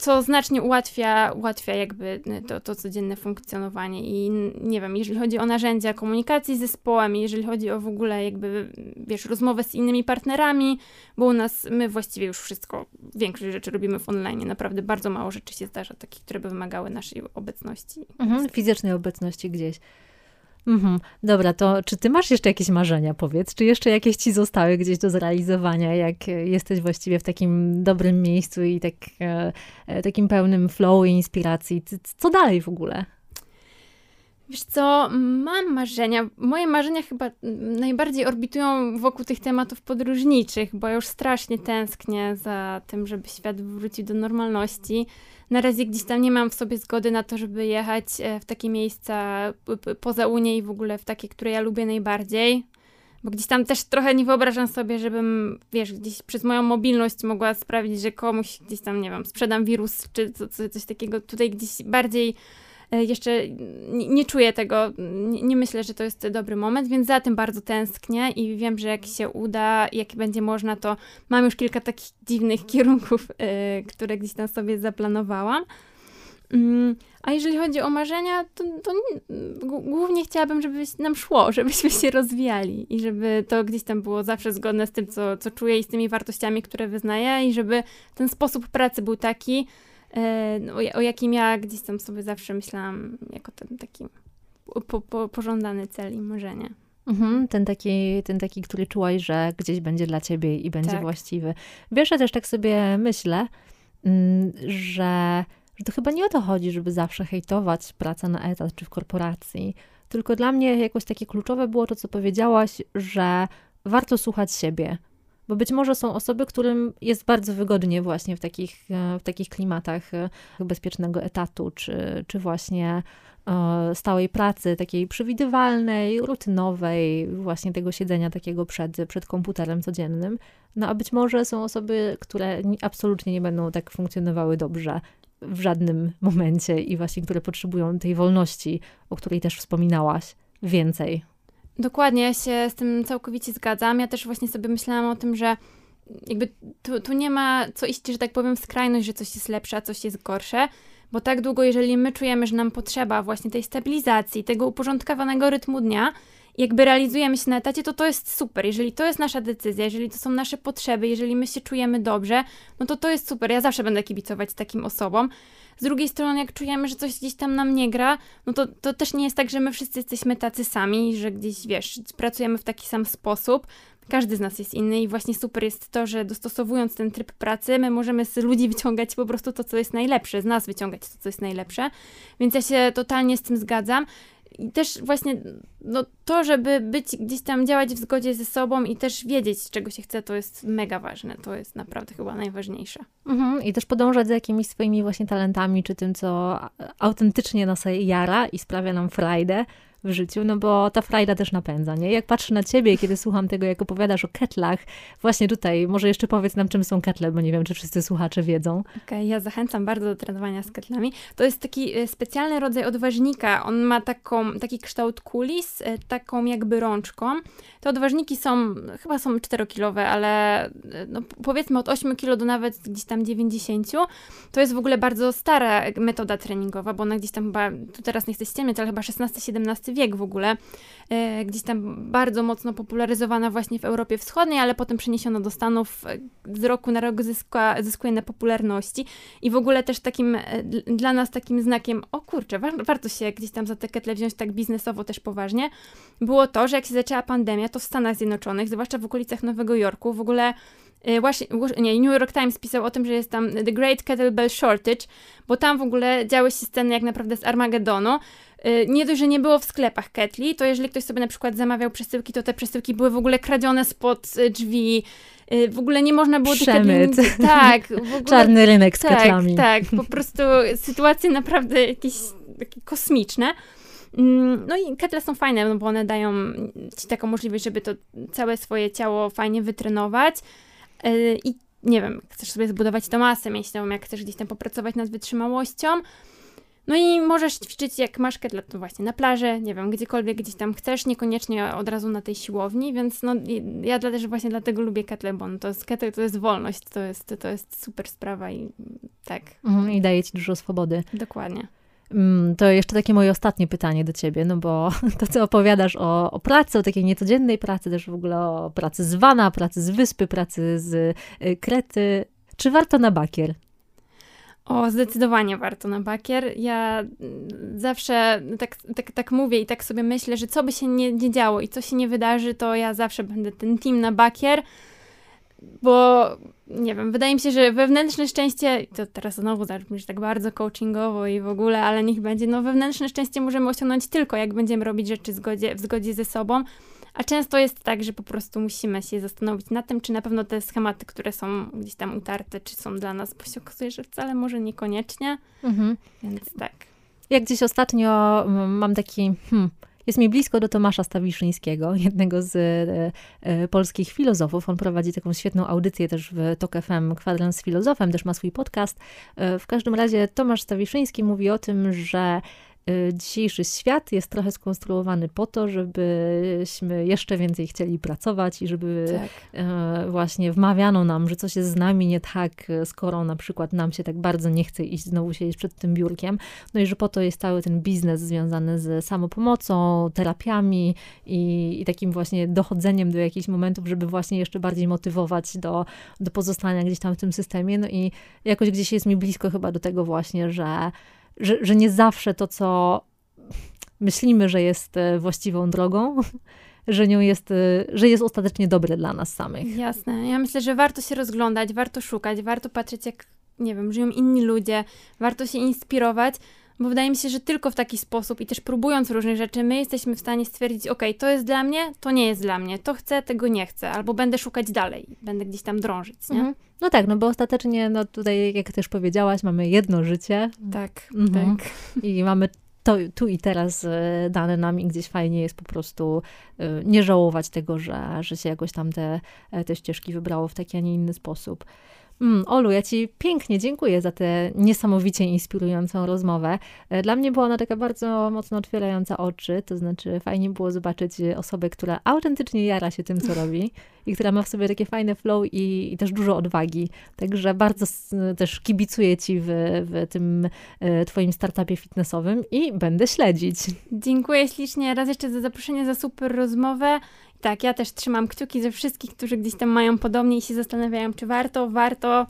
co znacznie ułatwia, ułatwia jakby y, to, to codzienne funkcjonowanie i nie wiem, jeżeli chodzi o narzędzia komunikacji z zespołem, jeżeli chodzi o w ogóle jakby, wiesz, rozmowę z innymi partnerami, bo u nas my właściwie już wszystko, większość rzeczy robimy w online, naprawdę bardzo mało rzeczy się zdarza, takich, które by wymagały naszej obecności. Mhm, fizycznej obecności gdzieś. Mhm. Dobra, to czy ty masz jeszcze jakieś marzenia, powiedz? Czy jeszcze jakieś ci zostały gdzieś do zrealizowania, jak jesteś właściwie w takim dobrym miejscu i tak, e, e takim pełnym flow i inspiracji? Co dalej w ogóle? Wiesz co, mam marzenia. Moje marzenia chyba najbardziej orbitują wokół tych tematów podróżniczych, bo już strasznie tęsknię za tym, żeby świat wrócił do normalności. Na razie gdzieś tam nie mam w sobie zgody na to, żeby jechać e, w takie miejsca poza Unię i w ogóle w takie, które ja lubię najbardziej. Bo gdzieś tam też trochę nie wyobrażam sobie, żebym, wiesz, gdzieś przez moją mobilność mogła sprawić, że komuś gdzieś tam, nie wiem, sprzedam wirus czy coś, takiego. Tutaj gdzieś bardziej jeszcze nie, czuję tego, nie, myślę, że to jest dobry moment, więc za tym bardzo tęsknię i wiem, że jak się uda, jak będzie można, to mam już kilka takich dziwnych kierunków, yy, które gdzieś tam sobie zaplanowałam. Mm, a jeżeli chodzi o marzenia, to, to głównie chciałabym, żeby nam szło, żebyśmy się rozwijali i żeby to gdzieś tam było zawsze zgodne z tym, co, co czuję i z tymi wartościami, które wyznaję i żeby ten sposób pracy był taki, e, o, o jakim ja gdzieś tam sobie zawsze myślałam jako ten taki po, po, pożądany cel i marzenie. Mhm, ten, taki, ten taki, który czułaś, że gdzieś będzie dla ciebie i będzie tak. właściwy. Wiesz, ja też tak sobie myślę, mm, że że to chyba nie o to chodzi, żeby zawsze hejtować pracę na etat czy w korporacji. Tylko dla mnie jakoś takie kluczowe było to, co powiedziałaś, że warto słuchać siebie. Bo być może są osoby, którym jest bardzo wygodnie właśnie w takich, e, w takich klimatach e, bezpiecznego etatu, czy, czy właśnie e, stałej pracy, takiej przewidywalnej, rutynowej, właśnie tego siedzenia takiego przed, przed komputerem codziennym. No a być może są osoby, które absolutnie nie będą tak funkcjonowały dobrze w żadnym momencie i właśnie które potrzebują tej wolności, o której też wspominałaś, więcej. Dokładnie, ja się z tym całkowicie zgadzam. Ja też właśnie sobie myślałam o tym, że jakby tu, tu nie ma co iść, że tak powiem, w skrajność, że coś jest lepsze, a coś jest gorsze, bo tak długo, jeżeli my czujemy, że nam potrzeba właśnie tej stabilizacji, tego uporządkowanego rytmu dnia, jakby realizujemy się na etacie, to to jest super. Jeżeli to jest nasza decyzja, jeżeli to są nasze potrzeby, jeżeli my się czujemy dobrze, no to to jest super. Ja zawsze będę kibicować takim osobom. Z drugiej strony, jak czujemy, że coś gdzieś tam nam nie gra, no to, to też nie jest tak, że my wszyscy jesteśmy tacy sami, że gdzieś, wiesz, pracujemy w taki sam sposób. Każdy z nas jest inny i właśnie super jest to, że dostosowując ten tryb pracy, my możemy z ludzi wyciągać po prostu to, co jest najlepsze, z nas wyciągać to, co jest najlepsze. Więc ja się totalnie z tym zgadzam. I też właśnie no, to, żeby być gdzieś tam, działać w zgodzie ze sobą i też wiedzieć, czego się chce, to jest mega ważne. To jest naprawdę chyba najważniejsze. Mhm. I też podążać za jakimiś swoimi właśnie talentami, czy tym, co autentycznie nas jara i sprawia nam frajdę w życiu, no bo ta frajda też napędza, nie? Jak patrzę na ciebie, kiedy słucham tego, jak opowiadasz o ketlach, właśnie tutaj, może jeszcze powiedz nam, czym są ketle, bo nie wiem, czy wszyscy słuchacze wiedzą. Okej, okay, ja zachęcam bardzo do trenowania z ketlami. To jest taki e, specjalny rodzaj odważnika. On ma taką, taki kształt kuli z e, taką jakby rączką. Te odważniki są, chyba są 4-kilowe, ale e, no, powiedzmy od 8 kg do nawet gdzieś tam 90. To jest w ogóle bardzo stara metoda treningowa, bo ona gdzieś tam chyba, tu teraz nie chcę ściemniać, ale chyba 16-17 wiek w ogóle, e, gdzieś tam bardzo mocno popularyzowana właśnie w Europie Wschodniej, ale potem przeniesiono do Stanów, e, z roku na rok zyska, zyskuje na popularności. I w ogóle też takim, e, dla nas takim znakiem, o kurczę, war, warto się gdzieś tam za te ketle wziąć tak biznesowo też poważnie, było to, że jak się zaczęła pandemia, to w Stanach Zjednoczonych, zwłaszcza w okolicach Nowego Jorku, w ogóle nie, New York Times pisał o tym, że jest tam The Great Kettlebell Shortage, bo tam w ogóle działy się sceny jak naprawdę z Armagedonu, nie dość, że nie było w sklepach ketli, to jeżeli ktoś sobie na przykład zamawiał przesyłki, to te przesyłki były w ogóle kradzione spod y, drzwi. Y, w ogóle nie można było Przemyt. tych ketli... Tak. Ogóle, Czarny rynek z tak, ketlami. Tak, po prostu sytuacje naprawdę jakieś takie kosmiczne. Mm, no i ketle są fajne, no bo one dają ci taką możliwość, żeby to całe swoje ciało fajnie wytrenować. I nie wiem, chcesz sobie zbudować to masę mięśniową, jak chcesz gdzieś tam popracować nad wytrzymałością, no i możesz ćwiczyć jak masz kettle, to właśnie na plaży, nie wiem, gdziekolwiek, gdzieś tam chcesz, niekoniecznie od razu na tej siłowni, więc no ja też właśnie dlatego lubię kettle, bo to jest, kettle to jest wolność, to jest, to jest super sprawa i tak. Mhm, I daje ci dużo swobody. Dokładnie. Mm, to jeszcze takie moje ostatnie pytanie do ciebie, no bo to, co opowiadasz o, o pracy, o takiej niecodziennej pracy, też w ogóle o pracy z Wana, pracy z wyspy, pracy z y, Krety. Czy warto na bakier? O, zdecydowanie warto na bakier. Ja mm, zawsze tak, tak, tak mówię i tak sobie myślę, że co by się nie, nie działo i co się nie wydarzy, to ja zawsze będę ten team na bakier, bo nie wiem, wydaje mi się, że wewnętrzne szczęście, to teraz znowu zabrzmisz tak bardzo coachingowo i w ogóle, ale niech będzie, no wewnętrzne szczęście możemy osiągnąć tylko, jak będziemy robić rzeczy zgodzie, w zgodzie ze sobą, a często jest tak, że po prostu musimy się zastanowić nad tym, czy na pewno te schematy, które są gdzieś tam utarte, czy są dla nas, bo się okazuje, że wcale może niekoniecznie. Mhm. Więc tak. Jak gdzieś ostatnio mam taki, hmm, jest mi blisko do Tomasza Stawiszyńskiego, jednego z e, e, polskich filozofów. On prowadzi taką świetną audycję też w TOK FM, Kwadrans z filozofem, też ma swój podcast. E, w każdym razie Tomasz Stawiszyński mówi o tym, że dzisiejszy świat jest trochę skonstruowany po to, żebyśmy jeszcze więcej chcieli pracować i żeby tak. E, właśnie wmawiano nam, że coś jest z nami nie tak, skoro na przykład nam się tak bardzo nie chce iść znowu siedzieć przed tym biurkiem. No i że po to jest cały ten biznes związany z samopomocą, terapiami i, i takim właśnie dochodzeniem do jakichś momentów, żeby właśnie jeszcze bardziej motywować do, do pozostania gdzieś tam w tym systemie. No i jakoś gdzieś jest mi blisko chyba do tego właśnie, że że, że nie zawsze to, co myślimy, że jest e, właściwą drogą, że nią jest, e, że jest ostatecznie dobre dla nas samych. Jasne. Ja myślę, że warto się rozglądać, warto szukać, warto patrzeć, jak, nie wiem, żyją inni ludzie, warto się inspirować, bo wydaje mi się, że tylko w taki sposób i też próbując różnych rzeczy, my jesteśmy w stanie stwierdzić, ok, to jest dla mnie, to nie jest dla mnie, to chcę, tego nie chcę, albo będę szukać dalej, będę gdzieś tam drążyć, nie? Mhm. No tak, no bo ostatecznie, no tutaj, jak też powiedziałaś, mamy jedno życie. Tak, mhm. tak. I mamy to, tu i teraz e, dane nam i gdzieś fajnie jest po prostu e, nie żałować tego, że, że się jakoś tam te, e, te ścieżki wybrało w taki, a nie inny sposób. Mm, Olu, ja Ci pięknie dziękuję za tę niesamowicie inspirującą rozmowę. E, dla mnie była ona taka bardzo mocno otwierająca oczy, to znaczy fajnie było zobaczyć osobę, która autentycznie jara się tym, co robi i która ma w sobie takie fajne flow i, i też dużo odwagi. Także bardzo też kibicuję Ci w, w tym e, Twoim startupie fitnessowym i będę śledzić. Dziękuję ślicznie raz jeszcze za zaproszenie, za super rozmowę. Tak, ja też trzymam kciuki ze wszystkich, którzy gdzieś tam mają podobnie i się zastanawiają, czy warto, warto.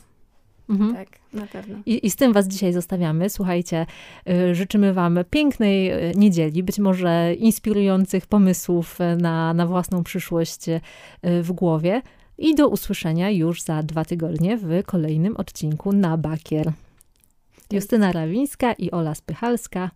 Mhm. Tak, na pewno. I, I, z tym Was dzisiaj zostawiamy. Słuchajcie, y, życzymy Wam pięknej y, niedzieli, być może inspirujących pomysłów na, na własną przyszłość y, w głowie. I do usłyszenia już za dwa tygodnie w kolejnym odcinku na Bakier. Justyna Rawińska i Ola Spychalska.